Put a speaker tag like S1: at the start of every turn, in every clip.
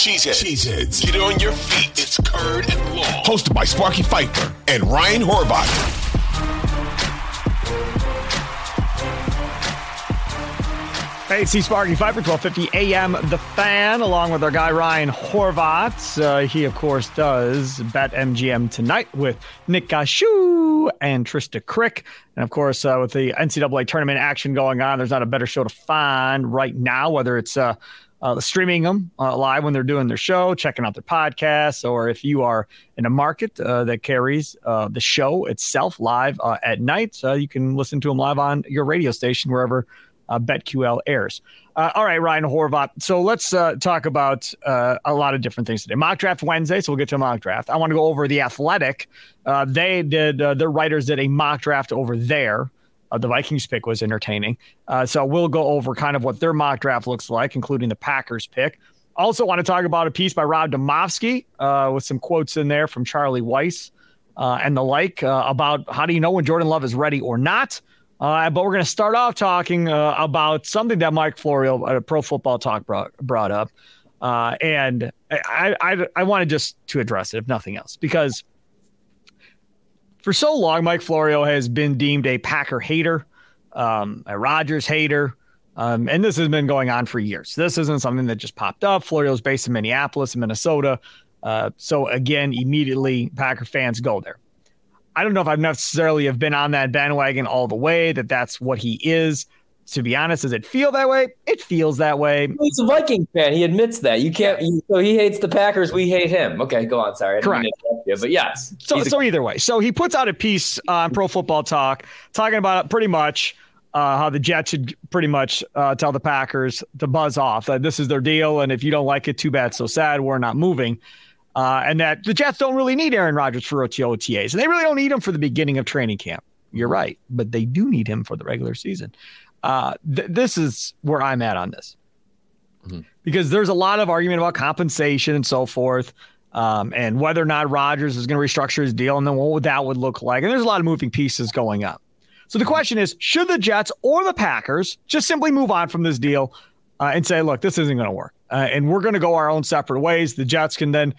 S1: Cheeseheads. Cheeseheads. Get on your feet. It's Curd and Long. Hosted by Sparky Fifer and Ryan Horvat.
S2: Hey, it's Sparky Fifer, 1250 AM The Fan, along with our guy Ryan Horvat. Uh, he, of course, does Bet MGM tonight with Nick Gashu and Trista Crick. And, of course, uh, with the NCAA tournament action going on, there's not a better show to find right now, whether it's uh, uh, streaming them uh, live when they're doing their show, checking out their podcasts, or if you are in a market uh, that carries uh, the show itself live uh, at night, uh, you can listen to them live on your radio station wherever BetQL airs. All right, Ryan Horvat. So let's talk about a lot of different things today. Mock draft Wednesday, so we'll get to a mock draft. I want to go over the Athletic. They did their writers did a mock draft over there. The Vikings pick was entertaining, so we'll go over kind of what their mock draft looks like, including the Packers pick. Also, want to talk about a piece by Rob Demovsky with some quotes in there from Charlie Weis and the like about how do you know when Jordan Love is ready or not. Uh, but we're going to start off talking uh, about something that Mike Florio at Pro Football Talk brought, brought up. Uh, and I, I, I wanted just to address it, if nothing else, because for so long, Mike Florio has been deemed a Packer hater, um, a Rodgers hater. Um, and this has been going on for years. This isn't something that just popped up. Florio's based in Minneapolis, Minnesota. Uh, so again, immediately Packer fans go there. I don't know if I've necessarily have been on that bandwagon all the way that that's what he is. To be honest, does it feel that way? It feels that way.
S3: He's a Viking fan. He admits that. You can't. so he hates the Packers. We hate him. Okay, go on. Sorry,
S2: correct.
S3: You, but yes.
S2: So, a- so either way, so he puts out a piece on Pro Football Talk talking about pretty much uh, how the Jets should pretty much uh, tell the Packers to buzz off. That this is their deal, and if you don't like it, too bad, so sad. We're not moving. Uh, and that the Jets don't really need Aaron Rodgers for OTAs, and they really don't need him for the beginning of training camp. You're right, but they do need him for the regular season. Uh, th- this is where I'm at on this mm-hmm. because there's a lot of argument about compensation and so forth, um, and whether or not Rodgers is going to restructure his deal, and then what that would look like. And there's a lot of moving pieces going up. So the question is, should the Jets or the Packers just simply move on from this deal uh, and say, look, this isn't going to work, uh, and we're going to go our own separate ways. The Jets can then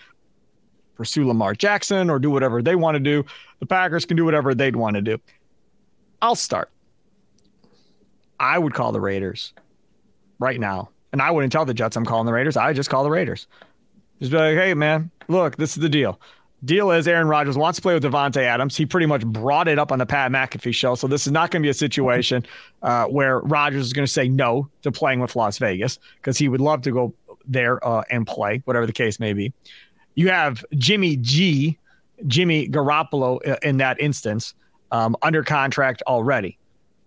S2: pursue Lamar Jackson or do whatever they want to do. The Packers can do whatever they'd want to do. I'll start. I would call the Raiders right now. And I wouldn't tell the Jets I'm calling the Raiders. I just call the Raiders. Just be like, hey, man, look, this is the deal. Deal is Aaron Rodgers wants to play with Davante Adams. He pretty much brought it up on the Pat McAfee show. So this is not going to be a situation uh, where Rodgers is going to say no to playing with Las Vegas because he would love to go there uh, and play, whatever the case may be. You have Jimmy G, Jimmy Garoppolo uh, in that instance, um, under contract already.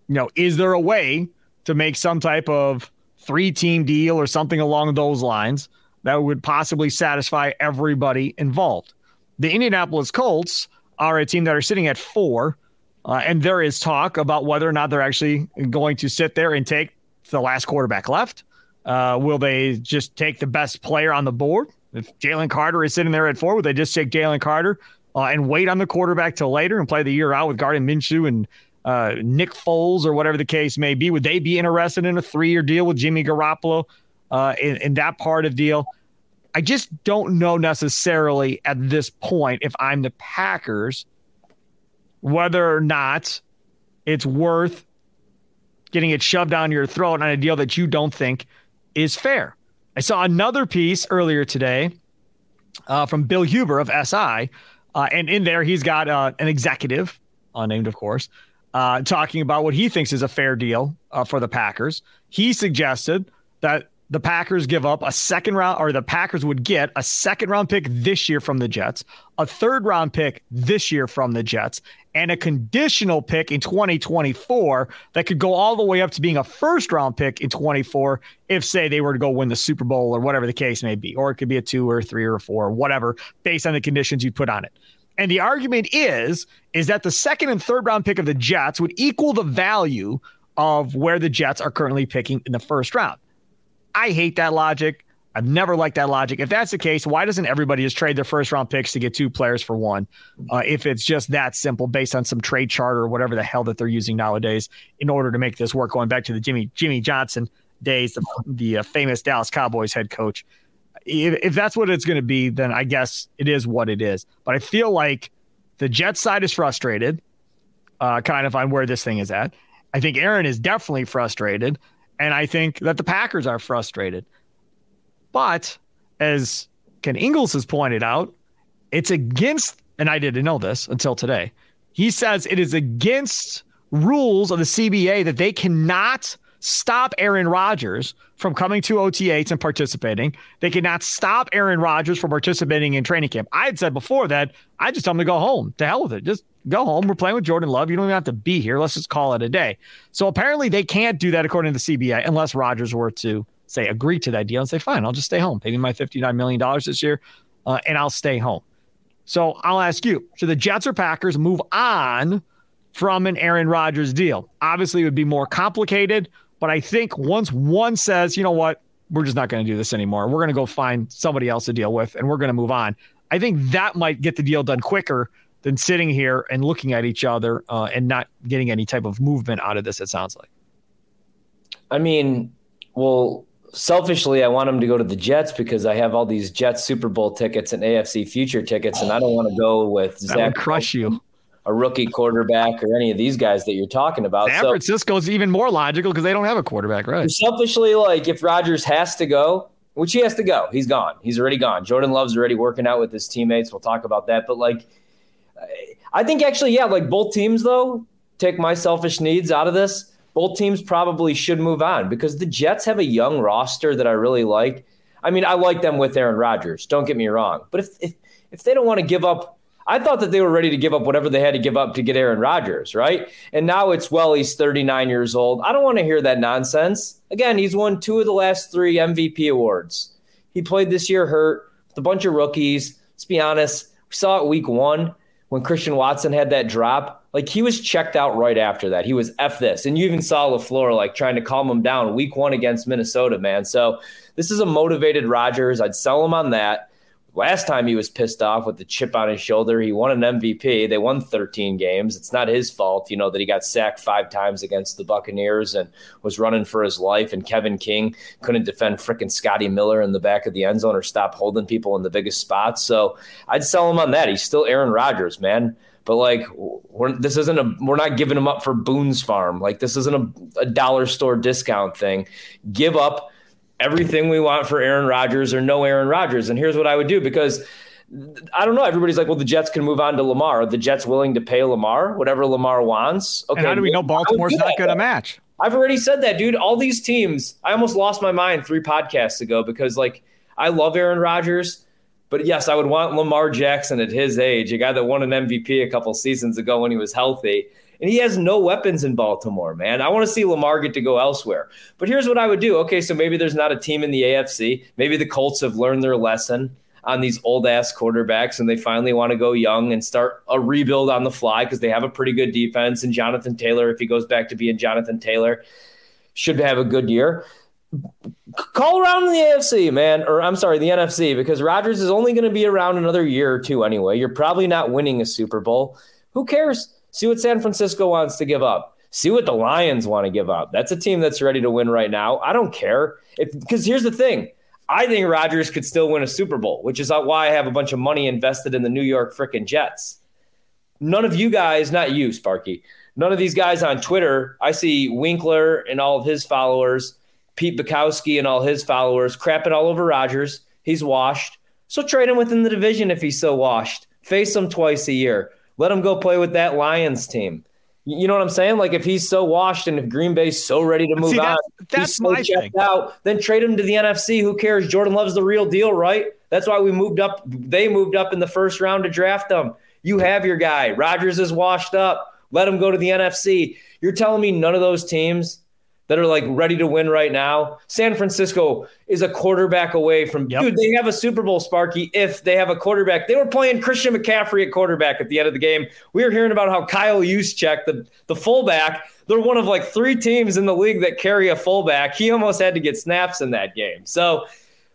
S2: You know, is there a way to make some type of three team deal or something along those lines that would possibly satisfy everybody involved? The Indianapolis Colts are a team that are sitting at four, uh, and there is talk about whether or not they're actually going to sit there and take the last quarterback left. Uh, will they just take the best player on the board? If Jalen Carter is sitting there at four, would they just take Jalen Carter uh, and wait on the quarterback till later and play the year out with Gardner Minshew and uh, Nick Foles or whatever the case may be? Would they be interested in a three-year deal with Jimmy Garoppolo uh, in, in that part of deal? I just don't know necessarily at this point if I'm the Packers whether or not it's worth getting it shoved down your throat on a deal that you don't think is fair. I saw another piece earlier today uh, from Bill Huber of SI, uh, and in there he's got uh, an executive, unnamed of course, uh, talking about what he thinks is a fair deal uh, for the Packers. He suggested that the Packers give up a second round, or the Packers would get a second round pick this year from the Jets, a third round pick this year from the Jets, and a conditional pick in 2024 that could go all the way up to being a first round pick in 24 if, say, they were to go win the Super Bowl or whatever the case may be. Or it could be a two or three or four, or whatever, based on the conditions you put on it. And the argument is, is that the second and third round pick of the Jets would equal the value of where the Jets are currently picking in the first round. I hate that logic. I've never liked that logic. If that's the case, why doesn't everybody just trade their first round picks to get two players for one? Uh, if it's just that simple, based on some trade chart or whatever the hell that they're using nowadays in order to make this work. Going back to the Jimmy Jimmy Johnson days, the, the uh, famous Dallas Cowboys head coach. If, if that's what it's going to be, then I guess it is what it is. But I feel like the Jets side is frustrated, uh, kind of on where this thing is at. I think Aaron is definitely frustrated, and I think that the Packers are frustrated. But as Ken Ingalls has pointed out, it's against, and I didn't know this until today. He says it is against rules of the CBA that they cannot stop Aaron Rodgers from coming to OTAs and participating. They cannot stop Aaron Rodgers from participating in training camp. I had said before that I just tell him to go home. To hell with it. Just go home. We're playing with Jordan Love. You don't even have to be here. Let's just call it a day. So apparently they can't do that according to the CBA unless Rodgers were to say agree to that deal and say, fine, I'll just stay home. Pay me my $59 million this year uh, and I'll stay home. So I'll ask you, should the Jets or Packers move on from an Aaron Rodgers deal? Obviously, it would be more complicated, but I think once one says, you know what, we're just not going to do this anymore. We're going to go find somebody else to deal with and we're going to move on. I think that might get the deal done quicker than sitting here and looking at each other uh, and not getting any type of movement out of this, it sounds like.
S3: I mean, well, selfishly, I want him to go to the Jets because I have all these Jets Super Bowl tickets and AFC future tickets, and I don't want to go with
S2: that would crush you.
S3: A rookie quarterback or any of these guys that you're talking about.
S2: San so, Francisco is even more logical because they don't have a quarterback, right?
S3: Selfishly, like if Rodgers has to go, which he has to go, he's gone. He's already gone. Jordan Love's already working out with his teammates. We'll talk about that. But like, I think actually, yeah, like both teams though, take my selfish needs out of this both teams probably should move on because the Jets have a young roster that I really like. I mean, I like them with Aaron Rodgers. Don't get me wrong, but if if, if they don't want to give up, I thought that they were ready to give up whatever they had to give up to get Aaron Rodgers, right? And now it's well, he's 39 years old. I don't want to hear that nonsense. Again, he's won two of the last three MVP awards. He played this year hurt with a bunch of rookies. Let's be honest. We saw it week one when Christian Watson had that drop. Like he was checked out right after that. He was F this. And you even saw LaFleur like trying to calm him down week one against Minnesota, man. So this is a motivated Rodgers. I'd sell him on that. Last time he was pissed off with the chip on his shoulder. He won an MVP. They won 13 games. It's not his fault, you know, that he got sacked five times against the Buccaneers and was running for his life. And Kevin King couldn't defend freaking Scotty Miller in the back of the end zone or stop holding people in the biggest spots. So I'd sell him on that. He's still Aaron Rodgers, man. But like, this isn't a. We're not giving him up for Boone's Farm. Like this isn't a, a dollar store discount thing. Give up everything we want for Aaron Rodgers or no Aaron Rodgers. And here's what I would do because I don't know. Everybody's like, well, the Jets can move on to Lamar. Are the Jets willing to pay Lamar whatever Lamar wants?
S2: Okay. And how do we know Baltimore's not going to match?
S3: I've already said that, dude. All these teams, I almost lost my mind three podcasts ago because, like, I love Aaron Rodgers. But yes, I would want Lamar Jackson at his age, a guy that won an MVP a couple seasons ago when he was healthy. And he has no weapons in Baltimore, man. I want to see Lamar get to go elsewhere. But here's what I would do. Okay, so maybe there's not a team in the AFC. Maybe the Colts have learned their lesson on these old ass quarterbacks and they finally want to go young and start a rebuild on the fly because they have a pretty good defense. And Jonathan Taylor, if he goes back to being Jonathan Taylor, should have a good year call around in the AFC, man, or I'm sorry, the NFC, because Rodgers is only going to be around another year or two anyway. You're probably not winning a Super Bowl. Who cares? See what San Francisco wants to give up. See what the Lions want to give up. That's a team that's ready to win right now. I don't care. Because here's the thing I think Rodgers could still win a Super Bowl, which is why I have a bunch of money invested in the New York freaking Jets. None of you guys, not you, Sparky, none of these guys on Twitter, I see Winkler and all of his followers Pete Bukowski and all his followers crapping all over Rodgers. He's washed. So trade him within the division if he's so washed. Face him twice a year. Let him go play with that Lions team. You know what I'm saying? Like if he's so washed and if Green Bay's so ready to move See,
S2: on, that's, so my thing.
S3: out, then trade him to the NFC. Who cares? Jordan Love's the real deal, right? That's why we moved up. They moved up in the first round to draft him. You have your guy. Rodgers is washed up. Let him go to the NFC. You're telling me none of those teams that are like ready to win right now. San Francisco is a quarterback away from yep. dude. They have a Super Bowl, Sparky. If they have a quarterback, they were playing Christian McCaffrey at quarterback at the end of the game. We were hearing about how Kyle Juszczyk, the the fullback, they're one of like three teams in the league that carry a fullback. He almost had to get snaps in that game. So,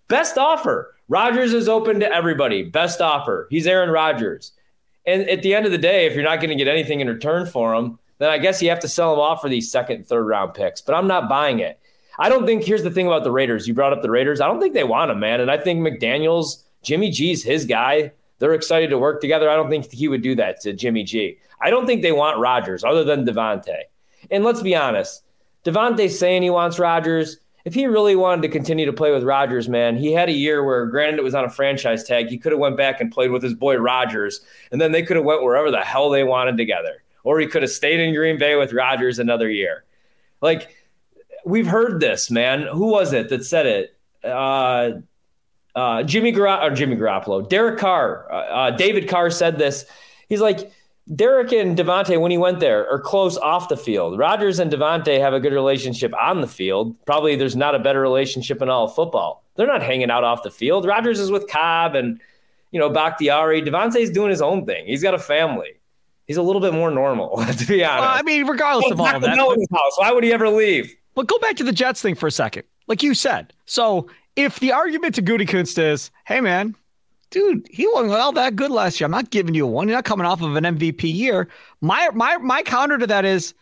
S3: best offer. Rodgers is open to everybody. Best offer. He's Aaron Rodgers. And at the end of the day, if you're not going to get anything in return for him, then I guess you have to sell them off for these second, third round picks. But I'm not buying it. I don't think here's the thing about the Raiders. You brought up the Raiders. I don't think they want him, man. And I think McDaniels, Jimmy G's his guy. They're excited to work together. I don't think he would do that to Jimmy G. I don't think they want Rodgers other than Davante. And let's be honest, Davante's saying he wants Rodgers. If he really wanted to continue to play with Rodgers, man, he had a year where, granted, it was on a franchise tag. He could have went back and played with his boy Rodgers, and then they could have went wherever the hell they wanted together. Or he could have stayed in Green Bay with Rodgers another year. Like we've heard this, man. Who was it that said it? Uh, uh, Jimmy Gar- or Jimmy Garoppolo, Derek Carr, uh, uh, David Carr said this. He's like, Derek and Davante, when he went there, are close off the field. Rodgers and Davante have a good relationship on the field. Probably there's not a better relationship in all of football. They're not hanging out off the field. Rodgers is with Cobb and, you know, Bakhtiari. Davante's doing his own thing. He's got a family. He's a little bit more normal, to be honest.
S2: Well, I mean, regardless well, of all of that.
S3: House. Why would he ever leave?
S2: But go back to the Jets thing for a second. Like you said. So if the argument to Gutekunst is, hey, man, dude, he wasn't all that good last year. I'm not giving you a one. You're not coming off of an MVP year. My my my counter to that is,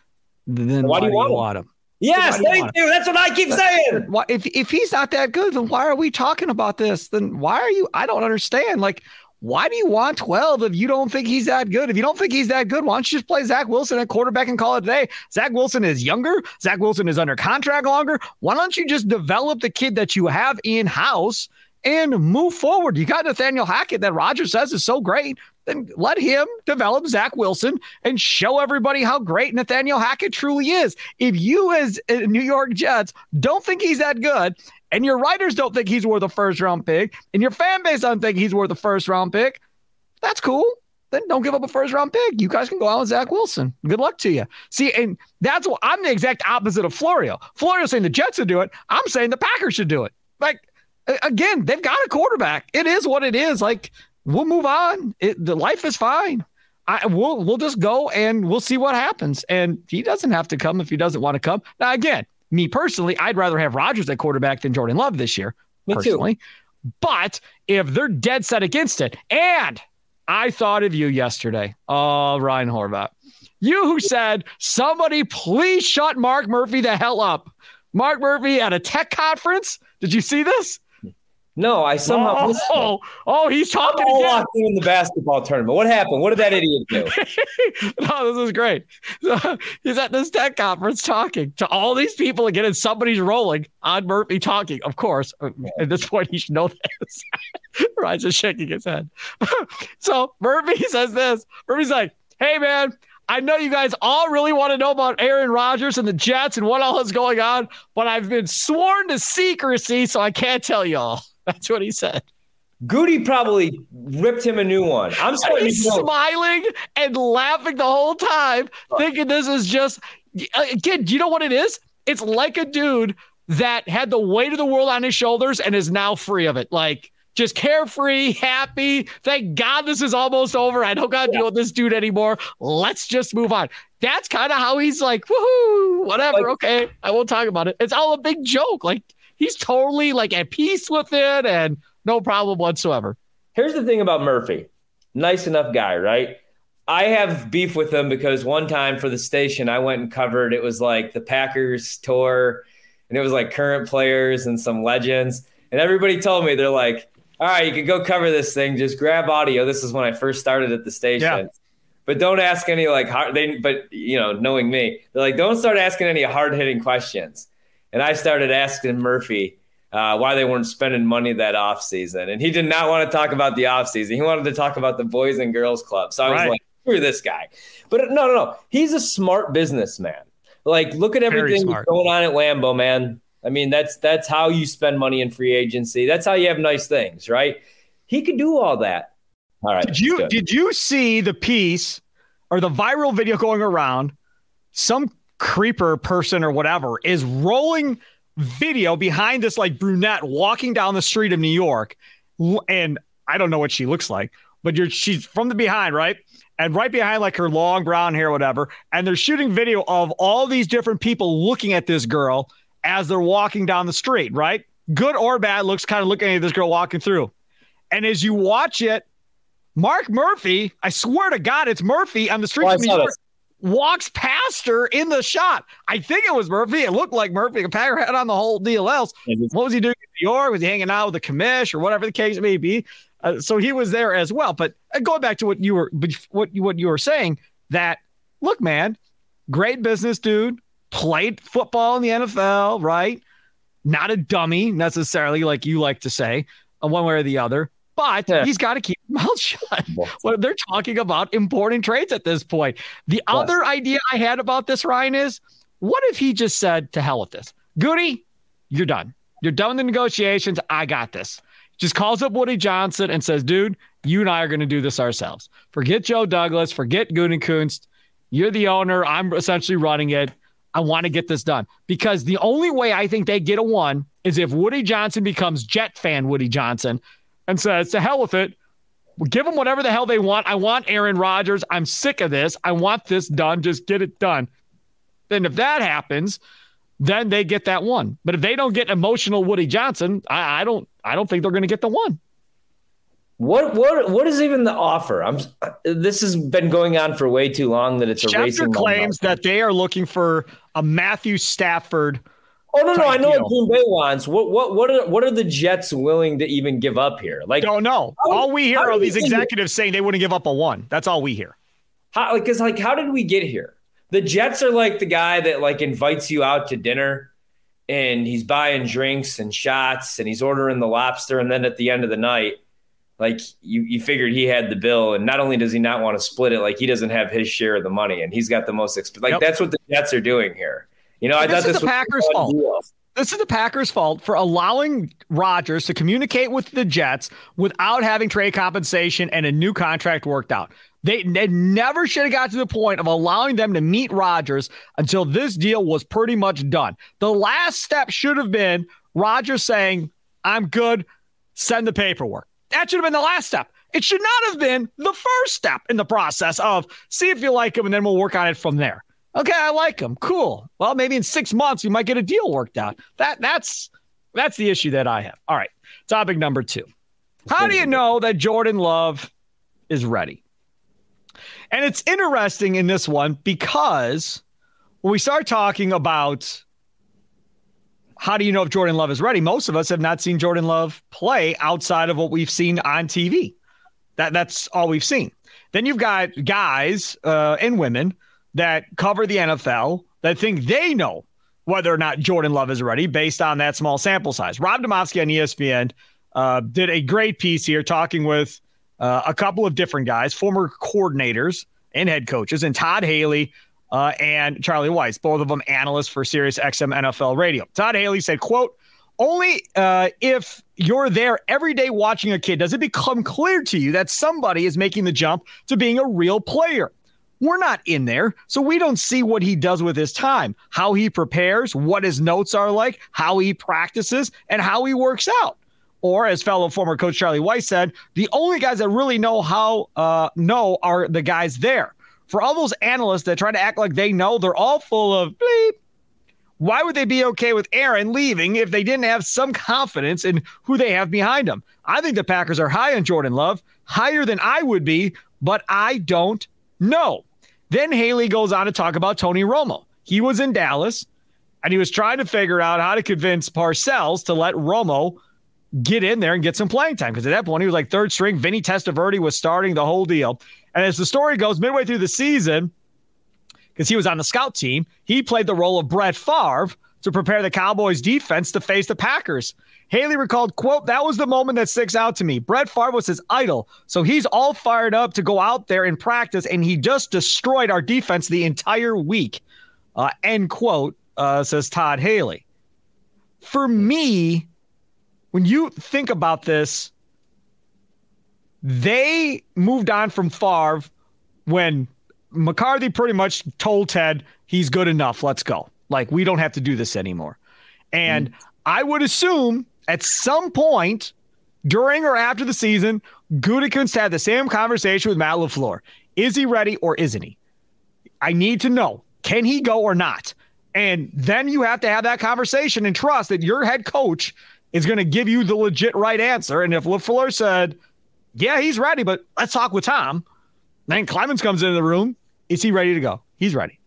S2: then why, why do you, want, him? want him?
S3: Yes, thank you. That's what I keep saying.
S2: Why, if if he's not that good, then why are we talking about this? Then why are you? I don't understand. Like, why do you want 12 if you don't think he's that good? If you don't think he's that good, why don't you just play Zach Wilson at quarterback and call it today? Zach Wilson is younger. Zach Wilson is under contract longer. Why don't you just develop the kid that you have in house? and move forward. You got Nathaniel Hackett that Roger says is so great. Then let him develop Zach Wilson and show everybody how great Nathaniel Hackett truly is. If you, as uh, New York Jets, don't think he's that good, and your writers don't think he's worth a first round pick, and your fan base doesn't think he's worth a first round pick, that's cool. Then don't give up a first round pick. You guys can go out with Zach Wilson. Good luck to you. See, and that's what I'm the exact opposite of Florio. Florio saying the Jets should do it. I'm saying the Packers should do it. Like again, they've got a quarterback. It is what it is. Like we'll move on. It, the life is fine. I we'll we'll just go and we'll see what happens. And he doesn't have to come if he doesn't want to come. Now again, me personally, I'd rather have Rodgers at quarterback than Jordan Love this year. Me personally. Too. But if they're dead set against it, and I thought of you yesterday. Oh, Ryan Horvat. You who said, somebody please shut Mark Murphy the hell up. Mark Murphy at a tech conference. Did you see this?
S3: No, I somehow.
S2: Oh, oh, he's talking I'm again.
S3: in the basketball tournament. What happened? What did that idiot do?
S2: no, this is great. he's at this tech conference talking to all these people again, and somebody's rolling on Murphy talking. Of course, uh, at this point, he should know this. Ryan's just shaking his head. so Murphy says this. Murphy's like, "Hey, man." I know you guys all really want to know about Aaron Rodgers and the Jets and what all is going on, but I've been sworn to secrecy, so I can't tell y'all. That's what he said.
S3: Goody probably ripped him a new one. I'm starting
S2: He's smiling and laughing the whole time, thinking this is just uh, again. Do you know what it is? It's like a dude that had the weight of the world on his shoulders and is now free of it. Like just carefree, happy. Thank God this is almost over. I don't got to deal with this dude anymore. Let's just move on. That's kind of how he's like, woohoo, whatever. Like, okay, I won't talk about it. It's all a big joke. Like he's totally like at peace with it and no problem whatsoever.
S3: Here's the thing about Murphy. Nice enough guy, right? I have beef with him because one time for the station I went and covered it was like the Packers tour and it was like current players and some legends and everybody told me they're like all right you can go cover this thing just grab audio this is when I first started at the station yeah. but don't ask any like hard they but you know knowing me they're like don't start asking any hard hitting questions and I started asking Murphy uh, why they weren't spending money that off season, and he did not want to talk about the off season. He wanted to talk about the Boys and Girls Club. So I was right. like, "Screw this guy!" But no, no, no. He's a smart businessman. Like, look at everything going on at Lambeau, man. I mean, that's that's how you spend money in free agency. That's how you have nice things, right? He could do all that. All right.
S2: Did you did you see the piece or the viral video going around? Some creeper person or whatever is rolling video behind this like brunette walking down the street of New York. And I don't know what she looks like, but you're she's from the behind, right? And right behind like her long brown hair, whatever. And they're shooting video of all these different people looking at this girl as they're walking down the street, right? Good or bad, looks kind of looking at this girl walking through. And as you watch it, Mark Murphy, I swear to God, it's Murphy on the streets oh, of New York. This walks past her in the shot. I think it was Murphy. It looked like Murphy. The Packer had on the whole deal else. What was he doing in New York? Was he hanging out with the commish or whatever the case may be? Uh, so he was there as well. But uh, going back to what you were what you, what you were saying, that look, man, great business dude, played football in the NFL, right? Not a dummy necessarily, like you like to say, uh, one way or the other. But yeah. he's got to keep his mouth shut. well, they're talking about important trades at this point. The yes. other idea I had about this, Ryan, is what if he just said, to hell with this? Goody, you're done. You're done with the negotiations. I got this. Just calls up Woody Johnson and says, dude, you and I are going to do this ourselves. Forget Joe Douglas. Forget Gutekunst. You're the owner. I'm essentially running it. I want to get this done because the only way I think they get a one is if Woody Johnson becomes Jet fan Woody Johnson and says, to hell with it. Give them whatever the hell they want. I want Aaron Rodgers. I'm sick of this. I want this done. Just get it done. Then if that happens, then they get that one. But if they don't get emotional Woody Johnson, I, I don't I don't think they're going to get the one.
S3: What what what is even the offer? I'm this has been going on for way too long that it's a racing.
S2: claims that they are looking for a Matthew Stafford
S3: Oh no, no, I know deal. what Green Bay wants. What what what are what are the Jets willing to even give up here? Like,
S2: don't know. How, all we hear are these executives saying they wouldn't give up a one. That's all we hear.
S3: How like because like how did we get here? The Jets are like the guy that like invites you out to dinner, and he's buying drinks and shots, and he's ordering the lobster, and then at the end of the night, like you you figured he had the bill, and not only does he not want to split it, like he doesn't have his share of the money, and he's got the most exp- like yep. that's what the Jets are doing here. You know, I
S2: this
S3: thought this
S2: the Packers' fault. Deal. This is the Packers' fault for allowing Rodgers to communicate with the Jets without having trade compensation and a new contract worked out. They, they never should have got to the point of allowing them to meet Rodgers until this deal was pretty much done. The last step should have been Rodgers saying, I'm good, send the paperwork. That should have been the last step. It should not have been the first step in the process of see if you like him and then we'll work on it from there. Okay, I like him. Cool. Well, maybe in six months we might get a deal worked out. That that's that's the issue that I have. All right. Topic number two. How do you know that Jordan Love is ready? And it's interesting in this one because when we start talking about how do you know if Jordan Love is ready, most of us have not seen Jordan Love play outside of what we've seen on TV. That that's all we've seen. Then you've got guys uh, and women that cover the NFL that think they know whether or not Jordan Love is ready based on that small sample size. Rob Demovsky on ESPN uh, did a great piece here talking with uh, a couple of different guys, former coordinators and head coaches, and Todd Haley uh, and Charlie Weis, both of them analysts for Sirius XM NFL Radio. Todd Haley said, quote, only uh, if you're there every day watching a kid does it become clear to you that somebody is making the jump to being a real player. We're not in there, so we don't see what he does with his time, how he prepares, what his notes are like, how he practices, and how he works out. Or, as fellow former coach Charlie Weis said, the only guys that really know how uh, know are the guys there. For all those analysts that try to act like they know, they're all full of bleep. Why would they be okay with Aaron leaving if they didn't have some confidence in who they have behind them? I think the Packers are high on Jordan Love, higher than I would be, but I don't know. Then Haley goes on to talk about Tony Romo. He was in Dallas and he was trying to figure out how to convince Parcells to let Romo get in there and get some playing time. Because at that point, he was like third string. Vinny Testaverde was starting the whole deal. And as the story goes, midway through the season, because he was on the scout team, he played the role of Brett Favre to prepare the Cowboys defense to face the Packers. Haley recalled, quote, that was the moment that sticks out to me. Brett Favre was his idol. So he's all fired up to go out there and practice, and he just destroyed our defense the entire week. Uh, end quote, uh, says Todd Haley. For me, when you think about this, they moved on from Favre when McCarthy pretty much told Ted, he's good enough. Let's go. Like, we don't have to do this anymore. And mm. I would assume at some point during or after the season, Gutekunst had the same conversation with Matt LaFleur. Is he ready or isn't he? I need to know. Can he go or not? And then you have to have that conversation and trust that your head coach is going to give you the legit right answer. And if LaFleur said, yeah, he's ready, but let's talk with Tom, then Clements comes into the room. Is he ready to go? He's ready.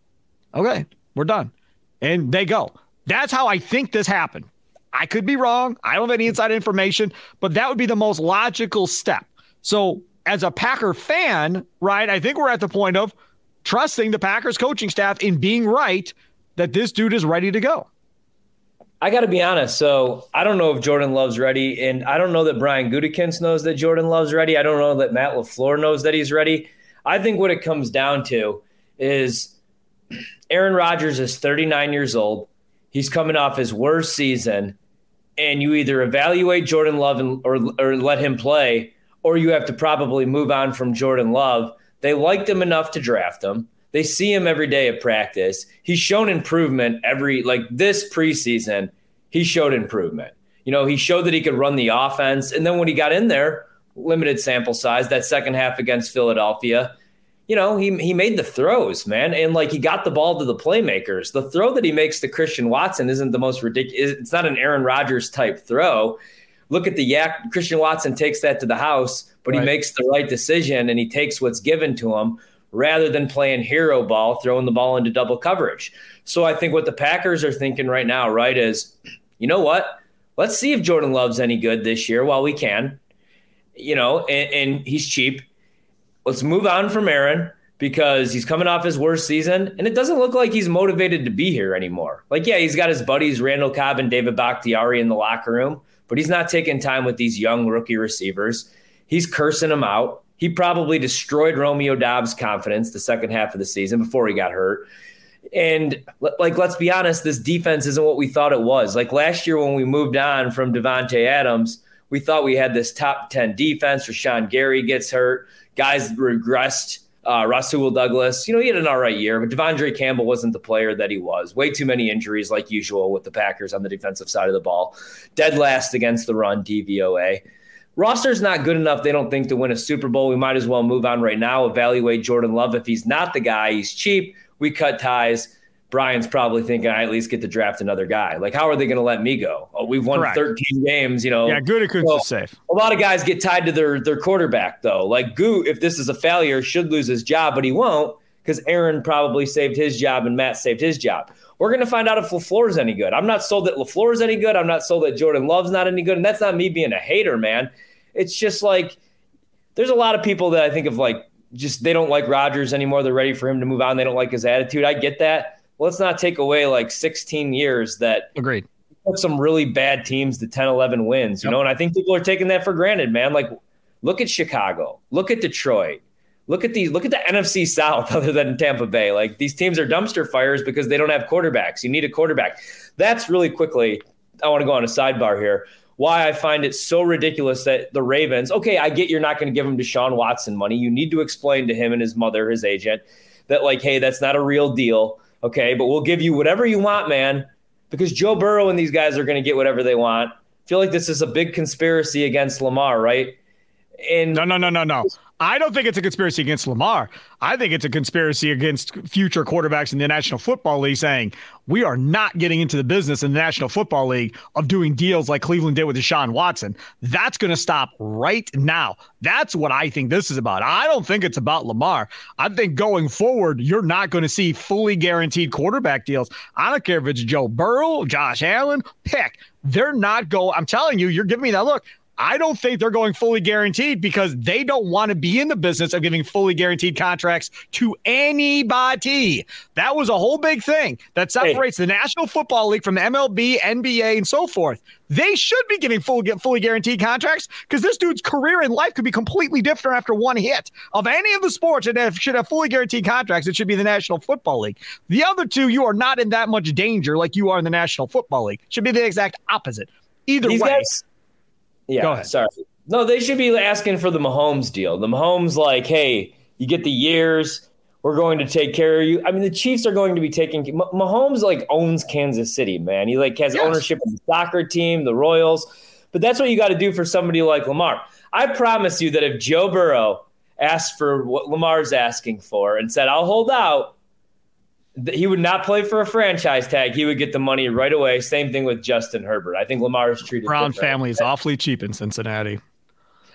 S2: Okay, we're done. And they go. That's how I think this happened. I could be wrong. I don't have any inside information, but that would be the most logical step. So, as a Packer fan, right, I think we're at the point of trusting the Packers coaching staff in being right that this dude is ready to go.
S3: I got to be honest. So I don't know if Jordan Love's ready, and I don't know that Brian Gutekunst knows that Jordan Love's ready. I don't know that Matt LaFleur knows that he's ready. I think what it comes down to is Aaron Rodgers is 39 years old. He's coming off his worst season, and you either evaluate Jordan Love and, or or let him play, or you have to probably move on from Jordan Love. They liked him enough to draft him. They see him every day at practice. He's shown improvement every like this preseason. He showed improvement. You know, he showed that he could run the offense, and then when he got in there, limited sample size, that second half against Philadelphia, you know, he he made the throws, man, and like he got the ball to the playmakers. The throw that he makes to Christian Watson isn't the most ridiculous. It's not an Aaron Rodgers type throw. Look at the YAC. Christian Watson takes that to the house, but right. he makes the right decision and he takes what's given to him rather than playing hero ball, throwing the ball into double coverage. So I think what the Packers are thinking right now, right, is you know what? Let's see if Jordan Love's any good this year while we can. You know, and, and he's cheap. Let's move on from Aaron because he's coming off his worst season, and it doesn't look like he's motivated to be here anymore. Like, yeah, he's got his buddies Randall Cobb and David Bakhtiari in the locker room, but he's not taking time with these young rookie receivers. He's cursing them out. He probably destroyed Romeo Doubs' confidence the second half of the season before he got hurt. And like, let's be honest, this defense isn't what we thought it was. Like last year when we moved on from Davante Adams, we thought we had this top 10 defense. Rashan Gary gets hurt. Guys regressed. Uh, Rasul Douglas, you know, he had an all right year, but De'Vondre Campbell wasn't the player that he was. Way too many injuries, like usual, with the Packers on the defensive side of the ball. Dead last against the run, DVOA roster's not good enough, they don't think, to win a Super Bowl. We might as well move on right now, evaluate Jordan Love. If he's not the guy, he's cheap. We cut ties. Brian's probably thinking I at least get to draft another guy. Like, how are they going to let me go? Oh, we've won Correct. 13 games, you know.
S2: Yeah, Gutekunst so, is safe.
S3: A lot of guys get tied to their their quarterback though. Like Goot, if this is a failure, should lose his job, but he won't because Aaron probably saved his job and Matt saved his job. We're going to find out if LaFleur is any good. I'm not sold that LaFleur is any good. I'm not sold that Jordan Love's not any good. And that's not me being a hater, man. It's just like there's a lot of people that I think of like just they don't like Rodgers anymore. They're ready for him to move on. They don't like his attitude. I get that. Let's not take away like 16 years that
S2: agreed
S3: put some really bad teams to 10, 11 wins, you yep. know, and I think people are taking that for granted, man. Like, look at Chicago, look at Detroit, look at these, look at the NFC South other than Tampa Bay. Like, these teams are dumpster fires because they don't have quarterbacks. You need a quarterback. That's really quickly. I want to go on a sidebar here why I find it so ridiculous that the Ravens, okay, I get you're not going to give him Deshaun Watson money. You need to explain to him and his mother, his agent, that, like, hey, that's not a real deal. Okay, but we'll give you whatever you want, man, because Joe Burrow and these guys are going to get whatever they want. I feel like this is a big conspiracy against Lamar, right?
S2: And no, no, no, no, no. I don't think it's a conspiracy against Lamar. I think it's a conspiracy against future quarterbacks in the National Football League saying we are not getting into the business in the National Football League of doing deals like Cleveland did with Deshaun Watson. That's going to stop right now. That's what I think this is about. I don't think it's about Lamar. I think going forward, you're not going to see fully guaranteed quarterback deals. I don't care if it's Joe Burrow, Josh Allen, pick. They're not going. I'm telling you, you're giving me that look. I don't think they're going fully guaranteed because they don't want to be in the business of giving fully guaranteed contracts to anybody. That was a whole big thing that separates hey. the National Football League from the MLB, NBA, and so forth. They should be getting full, fully guaranteed contracts because this dude's career in life could be completely different after one hit. Of any of the sports that should have fully guaranteed contracts, it should be the National Football League. The other two, you are not in that much danger like you are in the National Football League. Should be the exact opposite. Either These way. Guys-
S3: yeah, Go ahead. sorry. No, they should be asking for the Mahomes deal. The Mahomes, like, hey, you get the years. We're going to take care of you. I mean, the Chiefs are going to be taking Mahomes like owns Kansas City, man. He like has yes. ownership of the soccer team, the Royals. But that's what you got to do for somebody like Lamar. I promise you that if Joe Burrow asked for what Lamar's asking for and said, "I'll hold out," he would not play for a franchise tag. He would get the money right away. Same thing with Justin Herbert. I think Lamar is treated.
S2: Brown family is awfully cheap in Cincinnati.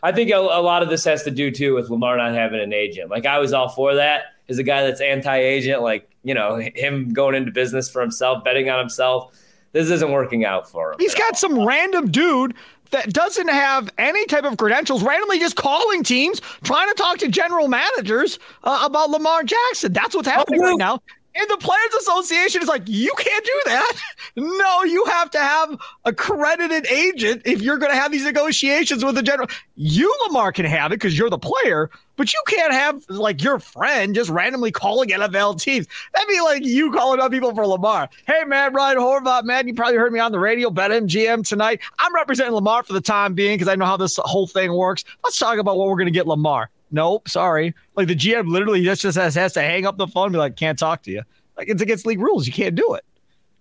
S3: I think a, a, lot of this has to do too with Lamar not having an agent. Like I was all for that. is a guy that's anti-agent, like you know him going into business for himself, betting on himself. This isn't working out for him.
S2: He's got all. some random dude that doesn't have any type of credentials, randomly just calling teams, trying to talk to general managers uh, about Lamar Jackson. That's what's happening right now. And the Players Association is like, you can't do that. No, you have to have a credited agent if you're going to have these negotiations with the general. You, Lamar, can have it because you're the player, but you can't have like your friend just randomly calling NFL teams. That'd be like you calling up people for Lamar. Hey, man, Ryan Horvat, man, you probably heard me on the radio, bet MGM tonight. I'm representing Lamar for the time being because I know how this whole thing works. Let's talk about what we're going to get Lamar nope, sorry. Like the GM literally just, just has, has to hang up the phone and be like, can't talk to you. Like it's against league rules. You can't do it.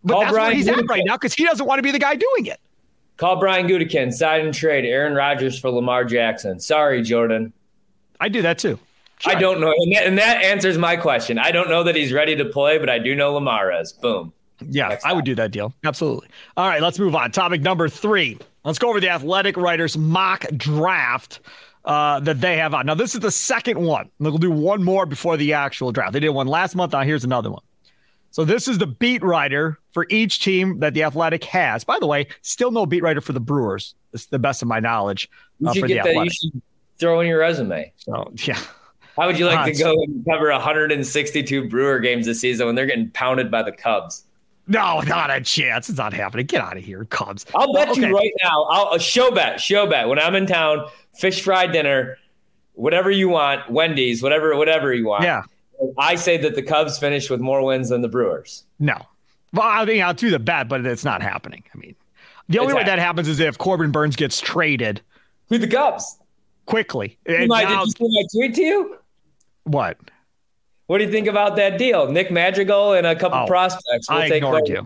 S2: But Call that's Brian where he's Gutekunst. at right now because he doesn't want to be the guy doing it.
S3: Call Brian Gutekunst, sign and trade Aaron Rodgers for Lamar Jackson. Sorry, Jordan.
S2: I do that too.
S3: Sure. I don't know. And that, and that, answers my question. I don't know that he's ready to play, but I do know Lamar is. Boom.
S2: Yeah, Next I would do that deal. Absolutely. All right, let's move on. Topic number three. Let's go over the athletic writers mock draft uh, that they have on. Now, this is the second one. They'll do one more before the actual draft. They did one last month. Now, here's another one. So, this is the beat writer for each team that the Athletic has. By the way, still no beat writer for the Brewers. It's the best of my knowledge.
S3: Uh, you should get that. You should throw in your resume.
S2: So, yeah.
S3: How would you like uh, to go and cover 162 Brewer games this season when they're getting pounded by the Cubs?
S2: No, not a chance. It's not happening. Get out of here, Cubs.
S3: I'll bet okay. you right now. I'll a show bet, show bet. When I'm in town, fish fry dinner, whatever you want, Wendy's, whatever, whatever you want.
S2: Yeah.
S3: I say that the Cubs finish with more wins than the Brewers.
S2: No. Well, I mean, I'll do the bet, but it's not happening. I mean, the only way that happens is if Corbin Burnes gets traded
S3: to the Cubs
S2: quickly.
S3: Now, did you see my tweet to you?
S2: What?
S3: What do you think about that deal? Nick Madrigal and a couple oh, prospects.
S2: We'll I ignored you.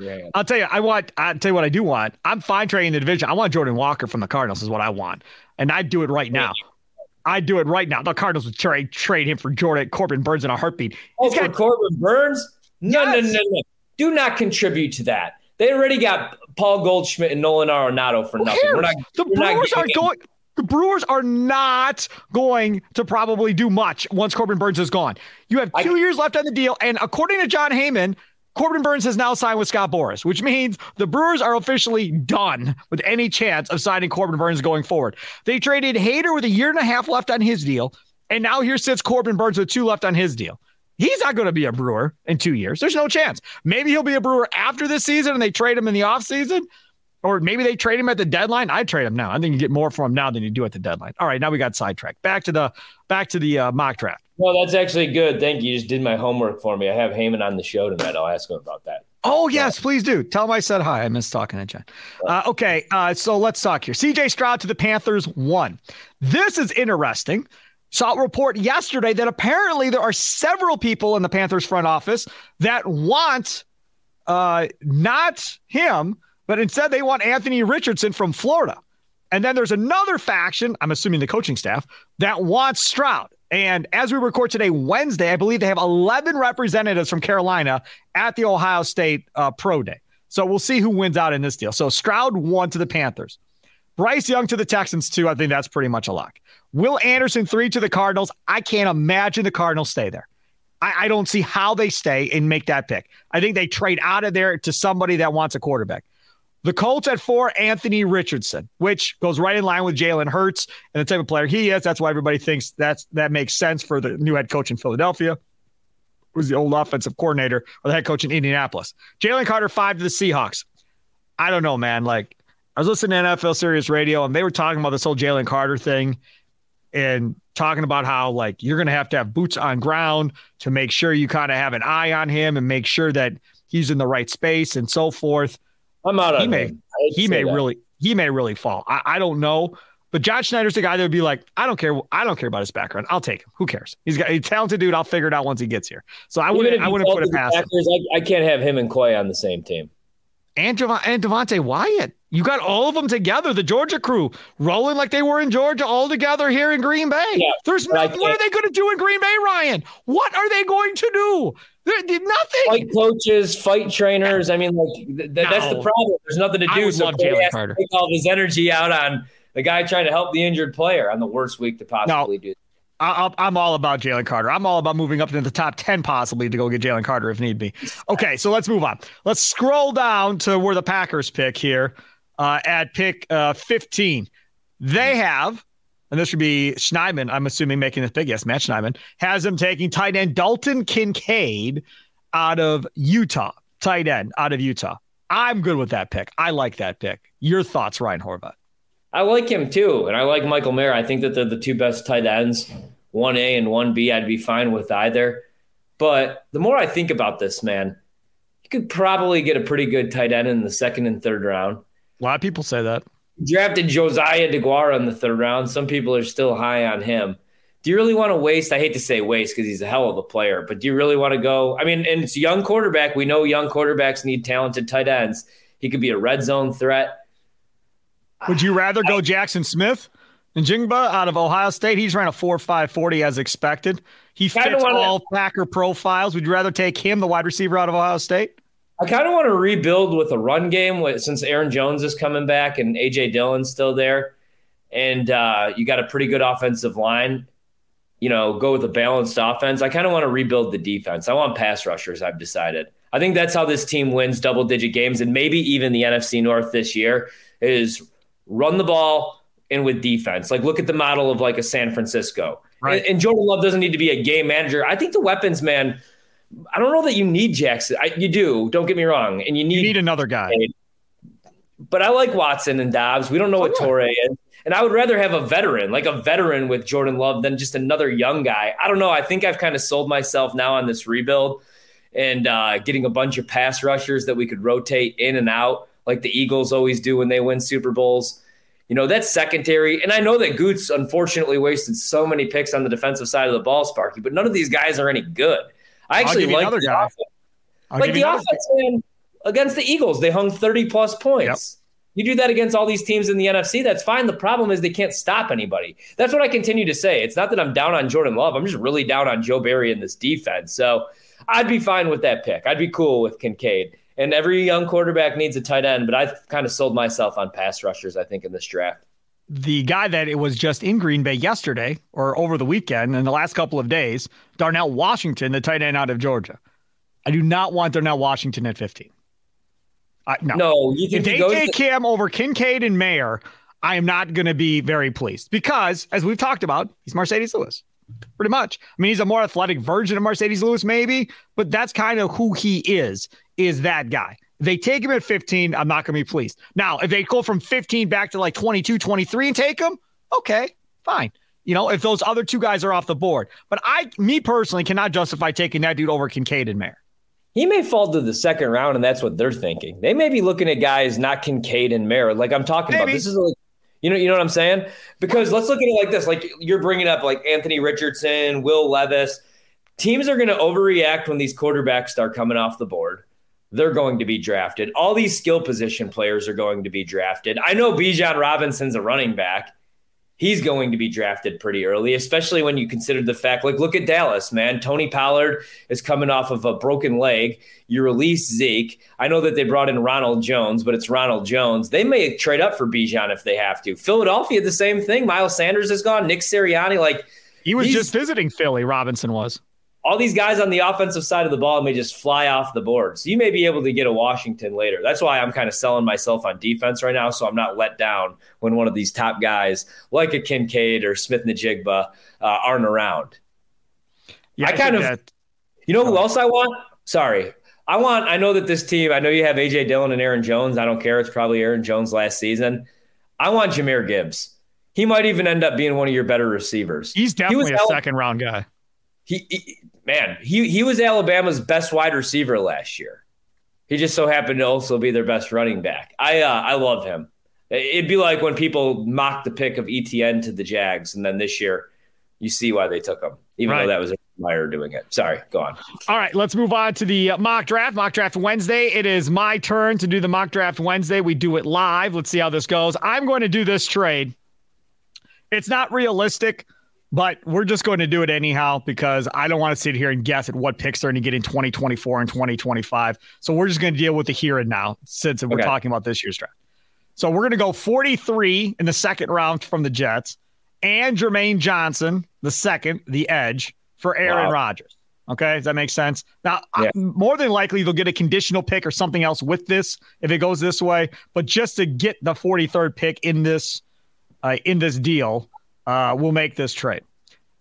S2: Yeah. I'll tell you, I want. I'll tell you what I do want. I'm fine trading the division. I want Jordan Walker from the Cardinals. Is what I want, and I'd do it right now. I'd do it right now. The Cardinals would trade trade him for Jordan Corbin Burnes in a heartbeat.
S3: Oh, He's got, for Corbin Burnes? No, yes. no, no, no. Do not contribute to that. They already got Paul Goldschmidt and Nolan Arenado for nothing. We're not,
S2: the Brewers aren't going. The Brewers are not going to probably do much once Corbin Burnes is gone. You have two I, years left on the deal, and according to Jon Heyman, Corbin Burnes has now signed with Scott Boras, which means the Brewers are officially done with any chance of signing Corbin Burnes going forward. They traded Hader with a year and a half left on his deal, and now here sits Corbin Burnes with two left on his deal. He's not going to be a Brewer in two years. There's no chance. Maybe he'll be a Brewer after this season and they trade him in the offseason, or maybe they trade him at the deadline. I trade him now. I think you get more from him now than you do at the deadline. All right, now we got sidetracked. Back to the back to the uh, mock draft.
S3: Well, that's actually good. Thank you. You just did my homework for me. I have Heyman on the show tonight. I'll ask him about that.
S2: Oh yes, please do. Tell him I said hi. I missed talking to Jen. Uh, okay, uh, so let's talk here. C.J. Stroud to the Panthers one. This is interesting. Saw a report yesterday that apparently there are several people in the Panthers front office that want uh, not him, but instead they want Anthony Richardson from Florida. And then there's another faction, I'm assuming the coaching staff, that wants Stroud. And as we record today, Wednesday, I believe they have 11 representatives from Carolina at the Ohio State uh, Pro Day. So we'll see who wins out in this deal. So Stroud won to the Panthers. Bryce Young to the Texans, too. I think that's pretty much a lock. Will Anderson, three to the Cardinals. I can't imagine the Cardinals stay there. I, I don't see how they stay and make that pick. I think they trade out of there to somebody that wants a quarterback. The Colts at four, Anthony Richardson, which goes right in line with Jalen Hurts and the type of player he is. That's why everybody thinks that's that makes sense for the new head coach in Philadelphia. Who's the old offensive coordinator or the head coach in Indianapolis? Jalen Carter, five to the Seahawks. I don't know, man. Like I was listening to NFL Sirius Radio and they were talking about this whole Jalen Carter thing and talking about how like you're going to have to have boots on ground to make sure you kind of have an eye on him and make sure that he's in the right space and so forth.
S3: I'm out
S2: he may, He may that. really, he may really fall. I, I don't know. But John Schneider's the guy that would be like, I don't care. I don't care about his background. I'll take him. Who cares? He's got a talented dude. I'll figure it out once he gets here. So I wouldn't. I wouldn't put it past
S3: Packers. I, I, can't have him and Quay on the same team.
S2: And Javon, and Devonte Wyatt. You got all of them together. The Georgia crew rolling like they were in Georgia, all together here in Green Bay. Yeah, There's nothing. What are they going to do in Green Bay, Ryan? What are they going to do? Nothing.
S3: Fight coaches, fight trainers. I mean, like th- th- no. that's the problem. There's nothing to do. so he has Carter. to take all his energy out on the guy trying to help the injured player on the worst week to possibly no. do.
S2: I, am all about Jalen Carter. I'm all about moving up into the top 10 possibly to go get Jalen Carter if need be. Okay, so let's move on. Let's scroll down to where the Packers pick here uh, at pick uh, 15. They have, and this should be Schneidman, I'm assuming making this big. Yes, Matt Schneidman has him taking tight end Dalton Kincaid out of Utah. Tight end out of Utah. I'm good with that pick. I like that pick. Your thoughts, Ryan Horvat?
S3: I like him too, and I like Michael Mayer. I think that they're the two best tight ends, one A and one B. I'd be fine with either. But the more I think about this, man, you could probably get a pretty good tight end in the second and third round.
S2: A lot of people say that.
S3: Drafted Josiah Deguara in the third round. Some people are still high on him. Do you really want to waste? I hate to say waste because he's a hell of a player, but do you really want to go? I mean, and it's a young quarterback. We know young quarterbacks need talented tight ends. He could be a red zone threat.
S2: Would you rather go Jackson Smith And Jingba out of Ohio State? He's ran a 4 5 40 as expected. He fits all Packer profiles. Would you rather take him, the wide receiver out of Ohio State?
S3: I kind of want to rebuild with a run game since Aaron Jones is coming back and AJ Dillon's still there, and uh, you got a pretty good offensive line. You know, go with a balanced offense. I kind of want to rebuild the defense. I want pass rushers. I've decided. I think that's how this team wins double digit games and maybe even the NFC North this year is run the ball and with defense. Like look at the model of like a San Francisco. Right. And, and Jordan Love doesn't need to be a game manager. I think the weapons, man. I don't know that you need Jaxon. I, you do. Don't get me wrong. And you need,
S2: you need another guy.
S3: But I like Watson and Doubs. We don't know oh, what Toure is. And I would rather have a veteran, like a veteran with Jordan Love, than just another young guy. I don't know. I think I've kind of sold myself now on this rebuild and uh, getting a bunch of pass rushers that we could rotate in and out like the Eagles always do when they win Super Bowls. You know, that's secondary. And I know that Goots unfortunately wasted so many picks on the defensive side of the ball, Sparky, but none of these guys are any good. I actually like the guy. offense. like the offense, man, against the Eagles, they hung 30 plus points. Yep. You do that against all these teams in the NFC, that's fine. The problem is they can't stop anybody. That's what I continue to say. It's not that I'm down on Jordan Love. I'm just really down on Joe Barry in this defense. So I'd be fine with that pick. I'd be cool with Kincaid. And every young quarterback needs a tight end, but I've kind of sold myself on pass rushers, I think, in this draft.
S2: The guy that it was just in Green Bay yesterday or over the weekend in the last couple of days, Darnell Washington, the tight end out of Georgia. I do not want Darnell Washington at 15. I, no,
S3: no. You
S2: if they take him over Kincaid and Mayer, I am not going to be very pleased because, as we've talked about, he's Marcedes Lewis pretty much. I mean, he's a more athletic version of Marcedes Lewis, maybe, but that's kind of who he is, is that guy. They take him at 15, I'm not going to be pleased. Now, if they go from 15 back to like 22, 23 and take him, okay, fine. You know, if those other two guys are off the board. But I, me personally, cannot justify taking that dude over Kincaid and Mayer.
S3: He may fall to the second round, and that's what they're thinking. They may be looking at guys not Kincaid and Mayer. Like I'm talking Maybe. about, this is like you know, you know what I'm saying? Because let's look at it like this: like you're bringing up like Anthony Richardson, Will Levis. Teams are going to overreact when these quarterbacks start coming off the board. They're going to be drafted. All these skill position players are going to be drafted. I know Bijan Robinson's a running back he's going to be drafted pretty early, especially when you consider the fact, like, look at Dallas, man. Tony Pollard is coming off of a broken leg. You release Zeke. I know that they brought in Ronald Jones, but it's Ronald Jones. They may trade up for Bijan if they have to. Philadelphia, the same thing. Miles Sanders is gone. Nick Sirianni, like,
S2: he was just visiting Philly. Robinson was
S3: all these guys on the offensive side of the ball may just fly off the board. So you may be able to get a Washington later. That's why I'm kind of selling myself on defense right now, so I'm not let down when one of these top guys like a Kincaid or Smith-Njigba uh, aren't around. Yeah, I, I kind of, that, you know who else I want? Sorry. I want, I know that this team, I know you have A.J. Dillon and Aaron Jones. I don't care. It's probably Aaron Jones last season. I want Jahmyr Gibbs. He might even end up being one of your better receivers.
S2: He's definitely he a second round guy.
S3: He, he, man, he he was Alabama's best wide receiver last year. He just so happened to also be their best running back. I uh, I love him. It'd be like when people mock the pick of ETN to the Jags, and then this year you see why they took him, even right. though that was a Meyer doing it. Sorry, go on.
S2: All right, let's move on to the uh, mock draft. Mock draft Wednesday. It is my turn to do the mock draft Wednesday. We do it live. Let's see how this goes. I'm going to do this trade. It's not realistic. But we're just going to do it anyhow because I don't want to sit here and guess at what picks they're going to get in 2024 and 2025. So we're just going to deal with the here and now since we're okay. talking about this year's draft. So we're going to go 43 in the second round from the Jets and Jermaine Johnson, the second, the edge for Aaron wow. Rodgers. Okay, does that make sense? Now, yeah. more than likely, they'll get a conditional pick or something else with this if it goes this way. But just to get the 43rd pick in this uh, in this deal, uh, we'll make this trade.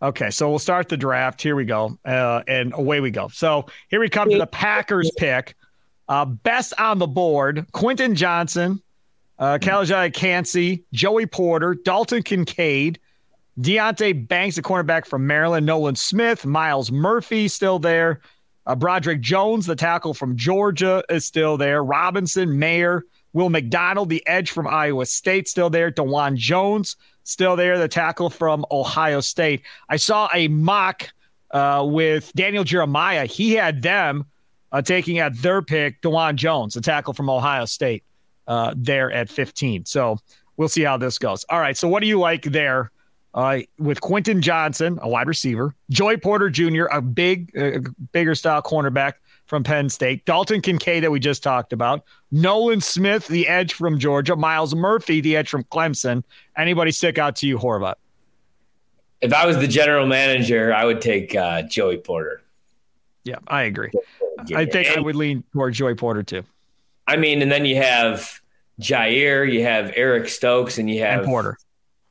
S2: Okay, so we'll start the draft. Here we go, uh, and away we go. So here we come to the Packers pick. Uh, best on the board: Quentin Johnston, uh, Calijah Kancey, Joey Porter, Dalton Kincaid, Deonte Banks, the cornerback from Maryland, Nolan Smith, Myles Murphy still there. Uh, Broderick Jones, the tackle from Georgia, is still there. Robinson, Mayer, Will McDonald, the edge from Iowa State, still there. Dawand Jones, still there, the tackle from Ohio State. I saw a mock uh, with Daniel Jeremiah. He had them uh, taking at their pick Dawand Jones, the tackle from Ohio State, uh, there at 15. So we'll see how this goes. All right. So what do you like there uh, with Quentin Johnston, a wide receiver, Joey Porter Jr., a big, uh, bigger style cornerback from Penn State, Dalton Kincaid that we just talked about, Nolan Smith, the edge from Georgia, Myles Murphy, the edge from Clemson. Anybody stick out to you, Horvat?
S3: If I was the general manager, I would take uh, Joey Porter.
S2: Yeah, I agree. I think and, I would lean toward Joey Porter too.
S3: I mean, and then you have Jaire, you have Eric Stokes, and you have
S2: and Porter.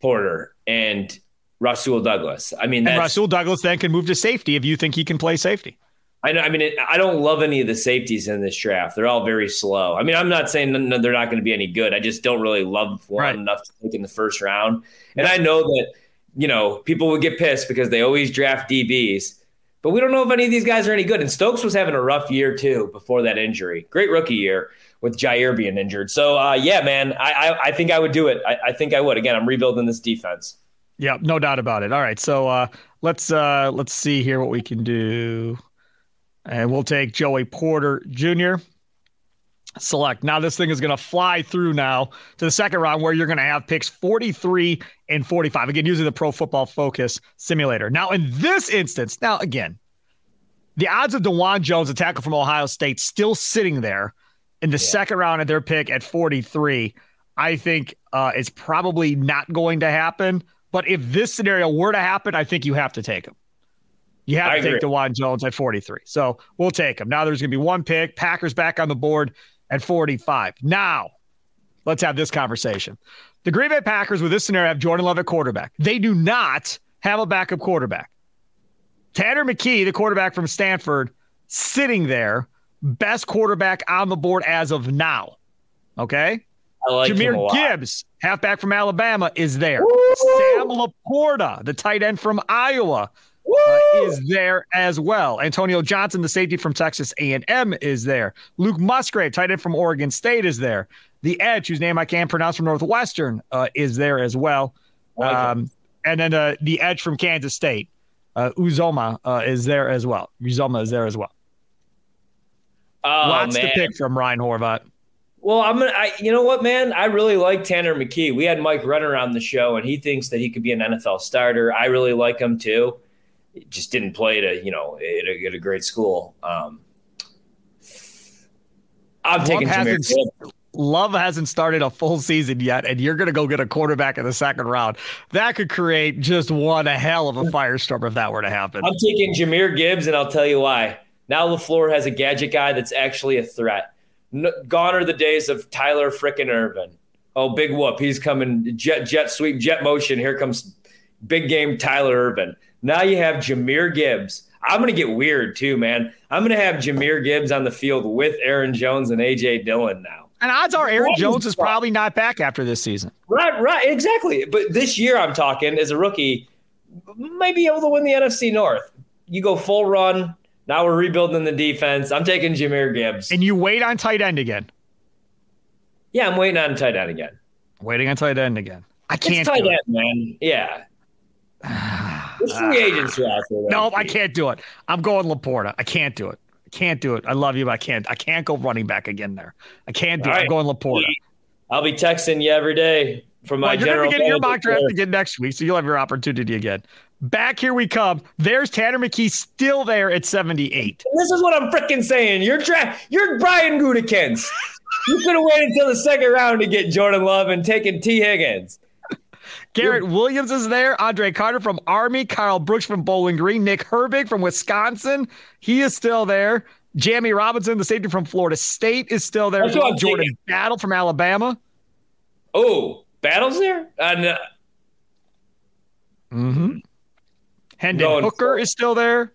S3: Porter and Rasul Douglas. I mean,
S2: and Rasul Douglas then can move to safety if you think he can play safety.
S3: I know. I mean, it, I don't love any of the safeties in this draft. They're all very slow. I mean, I'm not saying no, they're not going to be any good. I just don't really love one right. enough to take in the first round. And I know that you know people would get pissed because they always draft DBs, but we don't know if any of these guys are any good. And Stokes was having a rough year too before that injury. Great rookie year with Jaire being injured. So uh, yeah, man, I, I, I think I would do it. I, I think I would. Again, I'm rebuilding this defense.
S2: Yeah, no doubt about it. All right, so uh, let's uh, let's see here what we can do, and we'll take Joey Porter Jr. Select now. This thing is going to fly through now to the second round, where you're going to have picks 43 and 45. Again, using the Pro Football Focus simulator. Now, in this instance, now again, the odds of Dawand Jones, a tackle from Ohio State, still sitting there in the yeah. second round at their pick at 43. I think uh, it's probably not going to happen. But if this scenario were to happen, I think you have to take him. You have I to agree. take Dawand Jones at 43. So we'll take him. Now there's going to be one pick. Packers back on the board at 45. Now, let's have this conversation. The Green Bay Packers, with this scenario, have Jordan Love at quarterback. They do not have a backup quarterback. Tanner McKee, the quarterback from Stanford, sitting there, best quarterback on the board as of now. Okay.
S3: I like
S2: Jahmyr Gibbs, halfback from Alabama, is there. Woo! Sam LaPorta, the tight end from Iowa, uh, is there as well. Antonio Johnson, the safety from Texas A&M, is there. Luke Musgrave, tight end from Oregon State, is there. The edge, whose name I can't pronounce from Northwestern, uh, is there as well. Um, and then uh, the edge from Kansas State, uh, Uzomah, uh, is there as well. Uzomah is there as well.
S3: Oh,
S2: Lots
S3: man.
S2: to pick from Ryan Horvat.
S3: Well, I'm gonna. I, you know what, man? I really like Tanner McKee. We had Mike Renner on the show, and he thinks that he could be an NFL starter. I really like him too. Just didn't play a you know at a, at a great school. Um, I'm Love taking hasn't,
S2: Love hasn't started a full season yet, and you're going to go get a quarterback in the second round. That could create just one hell of a firestorm if that were to happen.
S3: I'm taking Jahmyr Gibbs, and I'll tell you why. Now LaFleur has a gadget guy that's actually a threat gone are the days of Tyler frickin' Ervin. Oh, big whoop. He's coming jet, jet sweep, jet motion. Here comes big game Tyler Ervin. Now you have Jahmyr Gibbs. I'm going to get weird too, man. I'm going to have Jahmyr Gibbs on the field with Aaron Jones and AJ Dillon now.
S2: And odds are Aaron Jones is probably not back after this season.
S3: Right, right, exactly. But this year, I'm talking as a rookie, might be able to win the NFC North. You go full run, now we're rebuilding the defense. I'm taking Jahmyr Gibbs.
S2: And you wait on tight end again.
S3: Yeah, I'm waiting on tight end again.
S2: Waiting on tight end again. I can't.
S3: It's tight end, man. Yeah. It's ah. free agents out there.
S2: No, I can't do it. I'm going LaPorta. I can't do it. I can't do it. I love you, but I can't. I can't go running back again there. I can't do All it. Right. I'm going LaPorta.
S3: I'll be texting you every day from my well,
S2: you're
S3: general.
S2: You're going to get your mock draft again next week, so you'll have your opportunity again. Back here we come. There's Tanner McKee still there at 78.
S3: This is what I'm freaking saying. You're dra- you're Brian Gutekunst. you could have waited until the second round to get Jordan Love and taken Tee Higgins.
S2: Garrett Williams is there. Andre Carter from Army. Karl Brooks from Bowling Green. Nick Herbig from Wisconsin. He is still there. Jammie Robinson, the safety from Florida State, is still there. Jordan thinking. Battle from Alabama.
S3: Oh, Battle's there? Uh, no.
S2: Mm-hmm. Hendon Hooker is still there.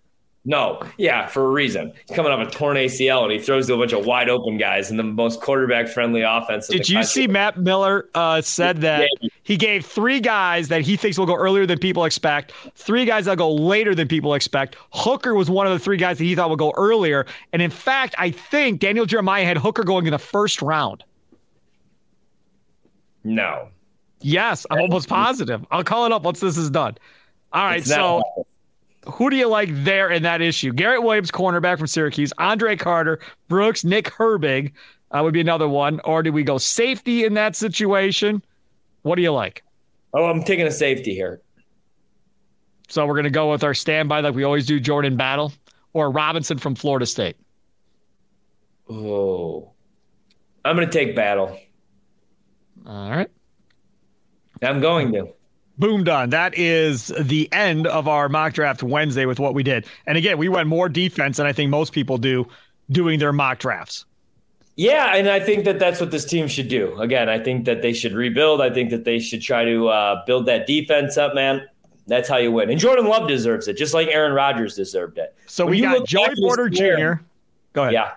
S3: No, yeah, for a reason. He's coming off a torn ACL and he throws to a bunch of wide open guys in the most quarterback friendly offense.
S2: Did you country. see Matt Miller uh, said that he gave three guys that he thinks will go earlier than people expect, three guys that go later than people expect. Hooker was one of the three guys that he thought would go earlier. And in fact, I think Daniel Jeremiah had Hooker going in the first round.
S3: No.
S2: Yes, I'm almost positive. I'll call it up once this is done. All right, so who do you like there in that issue? Garrett Williams, cornerback from Syracuse, Andre Carter, Brooks, Nick Herbig uh, would be another one. Or do we go safety in that situation? What do you like?
S3: Oh, I'm taking a safety here.
S2: So we're going to go with our standby like we always do Jordan Battle or Robinson from Florida State.
S3: Oh, I'm going to take Battle.
S2: All right.
S3: I'm going to.
S2: Boom, done. That is the end of our mock draft Wednesday with what we did. And again, we went more defense than I think most people do doing their mock drafts.
S3: Yeah, and I think that that's what this team should do. Again, I think that they should rebuild. I think that they should try to uh, build that defense up, man. That's how you win. And Jordan Love deserves it, just like Aaron Rodgers deserved it.
S2: So when we got Joey Porter Jr. Go ahead.
S3: Yeah.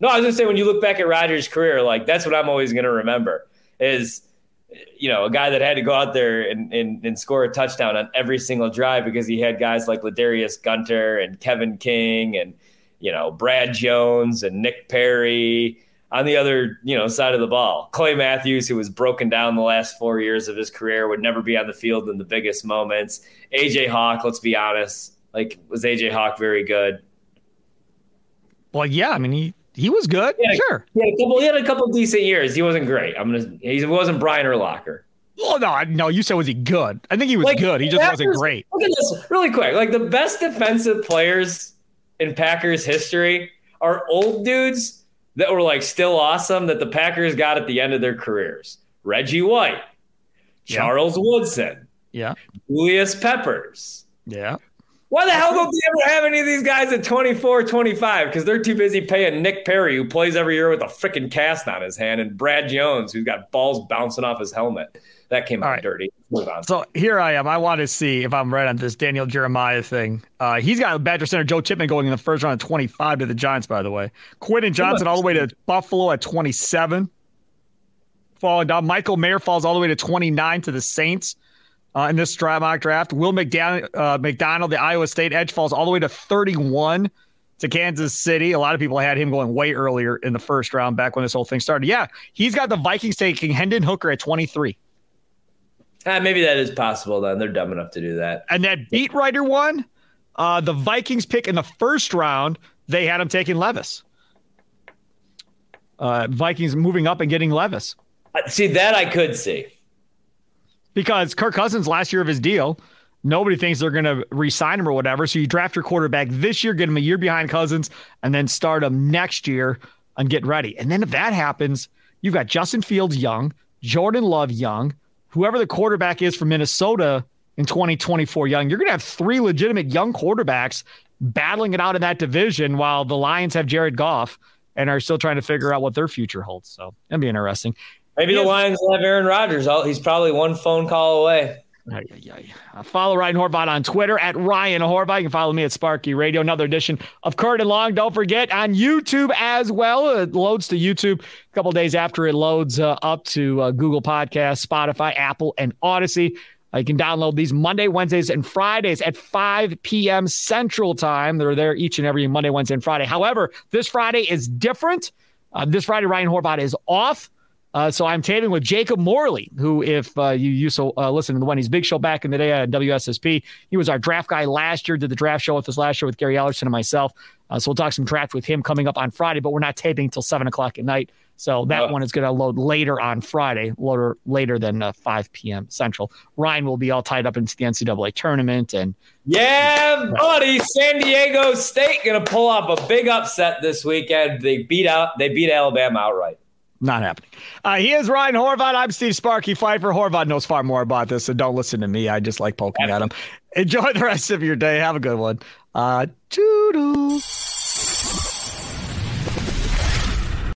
S3: No, I was gonna say when you look back at Rodgers' career, like that's what I'm always gonna remember is you know, a guy that had to go out there and, and, and, score a touchdown on every single drive because he had guys like Ladarius Gunter and Kevin King and, you know, Brad Jones and Nick Perry on the other, you know, side of the ball. Clay Matthews, who was broken down the last four years of his career, would never be on the field in the biggest moments. AJ Hawk, let's be honest, like was AJ Hawk very good?
S2: Well, yeah, I mean he he was good. Yeah, sure.
S3: He had, couple, he had a couple decent years. He wasn't great. I'm gonna. He wasn't Brian Urlacher.
S2: Oh no, no. You said was he good? I think he was like, good. He just wasn't great.
S3: Look at this really quick. Like the best defensive players in Packers history are old dudes that were like still awesome that the Packers got at the end of their careers. Reggie White, Charles yeah. Woodson,
S2: yeah,
S3: Julius Peppers,
S2: yeah.
S3: Why the hell don't they ever have any of these guys at 24, 25? Because they're too busy paying Nick Perry, who plays every year with a freaking cast on his hand, and Brad Jones, who's got balls bouncing off his helmet. That came out right. dirty.
S2: So here I am. I want to see if I'm right on this Daniel Jeremiah thing. Uh, he's got Badger center Joe Tippmann going in the first round at 25 to the Giants, by the way. Quentin Johnston all the way to Buffalo at 27. Falling down. Michael Mayer falls all the way to 29 to the Saints uh, in this mock draft. Will McDonald, uh, McDonald, the Iowa State edge, falls all the way to 31 to Kansas City. A lot of people had him going way earlier in the first round back when this whole thing started. Yeah, he's got the Vikings taking Hendon Hooker at 23.
S3: Uh, maybe that is possible then. They're dumb enough to do that.
S2: And that beat writer one, uh, the Vikings pick in the first round, they had him taking Levis. Uh, Vikings moving up and getting Levis.
S3: Uh, see, that I could see
S2: because Kirk Cousins last year of his deal, nobody thinks they're going to re-sign him or whatever. So you draft your quarterback this year, get him a year behind Cousins, and then start him next year and get ready. And then if that happens, you've got Justin Fields young, Jordan Love young, whoever the quarterback is from Minnesota in 2024 young. You're going to have three legitimate young quarterbacks battling it out in that division while the Lions have Jared Goff and are still trying to figure out what their future holds. So that'd be interesting.
S3: Maybe the Lions will have Aaron Rodgers. He's probably one phone call away.
S2: Yeah. Follow Ryan Horvat on Twitter at Ryan Horvat. You can follow me at Sparky Radio. Another edition of Curd and Long. Don't forget on YouTube as well. It loads to YouTube a couple days after it loads uh, up to uh, Google Podcasts, Spotify, Apple, and Audacy. Uh, you can download these Monday, Wednesdays, and Fridays at 5 p.m. Central Time. They're there each and every Monday, Wednesday, and Friday. However, this Friday is different. Uh, this Friday, Ryan Horvat is off. Uh, so I'm taping with Jacob Morley, who, if uh, you used to uh, listen to the Wendy's Big Show back in the day at WSSP, he was our draft guy last year. Did the draft show with us last year with Gary Ellerson and myself. Uh, so we'll talk some draft with him coming up on Friday, but we're not taping until seven o'clock at night. So that oh. one is going to load later on Friday, later later than uh, 5 p.m. Central. Ryan will be all tied up into the NCAA tournament, and
S3: yeah, buddy, San Diego State going to pull off a big upset this weekend. They beat out, they beat Alabama outright.
S2: Not happening. Uh, he is Ryan Horvat. I'm Steve Sparky Fifer. Horvat knows far more about this, so don't listen to me. I just like poking at him. Enjoy the rest of your day. Have a good one. Uh,